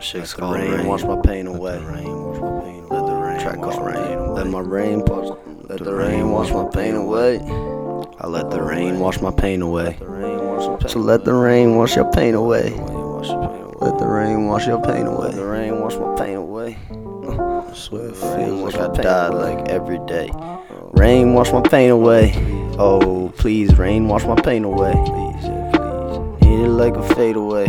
Shit's called rain, wash my pain away. rain, wash my pain Let the rain Track wash my rain. pain away. Let my rain wash. Let the rain wash my pain away. I let the rain wash my pain away. The rain, wash my pain So let the rain wash your pain away. away. Wash your pain away. Let the rain wash your pain Let away. the rain wash my pain away. I swear it feels like I died like every day. Oh, rain wash my pain away. Oh, please, rain wash my pain away. Please, yeah, please. Need it like a fade away.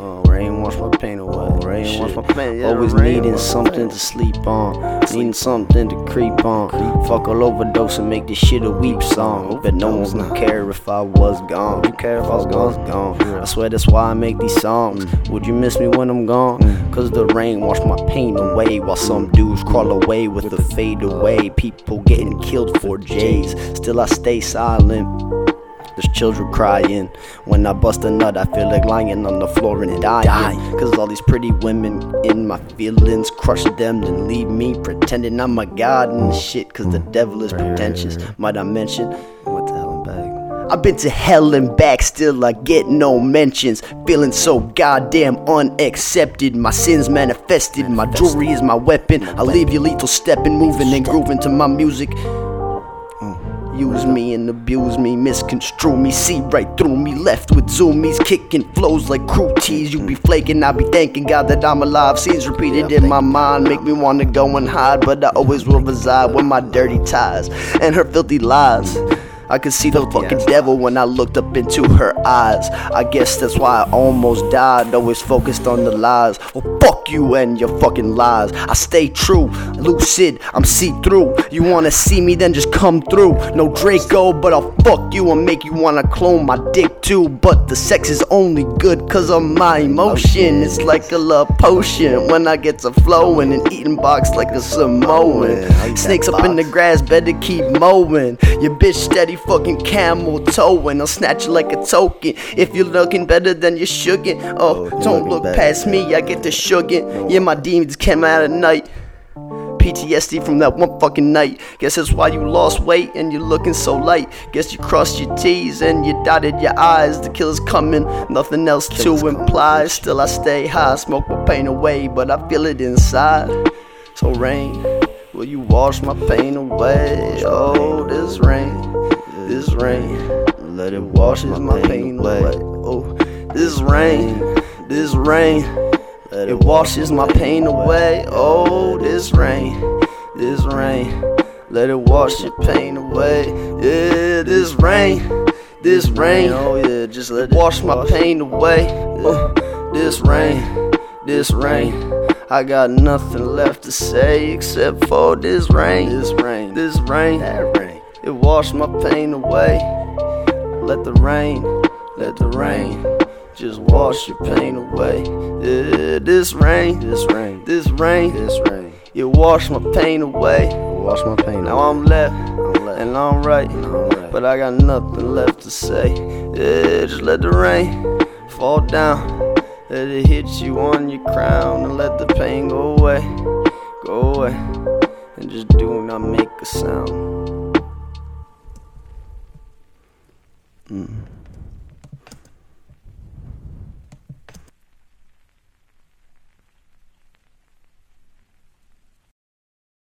Oh, a away. Oh, rain wash my pain away. Rain Shit. wash my pain. Yeah, Always rain needing something to sleep on. Needing something to creep on. Fuck all overdose and make this shit a weep song. Bet no one's gonna care if I was gone. You care if I was gone? I swear that's why I make these songs. Mm. Would you miss me when I'm gone? Mm. Cause the rain wash my pain away while some mm. dudes crawl away with the fade uh, away. People getting killed for J's. Still I stay silent. There's children crying. When I bust a nut, I feel like lying on the floor and dying. Cause all these pretty women in my feelings crush them and leave me pretending I'm a god and shit. Cause the devil is pretentious. Might I mention? What the hell, I'm back. I've been to hell and back, still I get no mentions. Feeling so goddamn unaccepted. My sins manifested, my jewelry is my weapon. I leave you lethal stepping, moving and grooving to my music. Use me and abuse me, misconstrue me, see right through me, left with zoomies, kicking flows like crew tees. You be flaking, I be thanking God that I'm alive. Scenes repeated in my mind make me wanna go and hide, but I always will reside with my dirty ties and her filthy lies. I could see the fucking devil when I looked up into her eyes. I guess that's why I almost died, always focused on the lies. Well, fuck you and your fucking lies. I stay true, lucid, I'm see through. You wanna see me, then just come through. No Draco, but I'll fuck you and make you wanna clone my dick too. But the sex is only good cause of my emotion. It's like a love potion when I get to flowing and eating box like a Samoan. Snakes up in the grass, better keep mowing. Your bitch steady fucking camel toe and I'll snatch you like a token. If you're looking better than you shouldn't. Oh, oh you're don't look better. past me, I get the shugging. Yeah, my demons came out at night. PTSD from that one fucking night. Guess that's why you lost weight and you're looking so light. Guess you crossed your T's and you dotted your I's. The killer's coming, nothing else Killer's to imply. Still, I stay high, smoke my pain away, but I feel it inside. So, rain, will you wash my pain away? Oh, this rain, this rain, Let it washes my pain away. Oh, this rain, this rain. Let It washes my pain away. Oh, this rain, this rain. Let it wash your pain away. Yeah, this rain, this rain. Oh yeah, just let it Wash my pain away. Oh, this rain, this rain. I got nothing left to say except for this rain. This rain, This rain, that rain. It washed my pain away. Let the rain, let the rain just wash your pain away. Yeah, this rain, This rain, this rain, this rain. it washed my pain away. Wash my pain. Now I'm left I'm left. and I'm right, I'm right. but I got nothing left to say. Yeah, just let the rain fall down. Let it hit you on your crown and let the pain go away, go away, and just do not make a sound. Mm.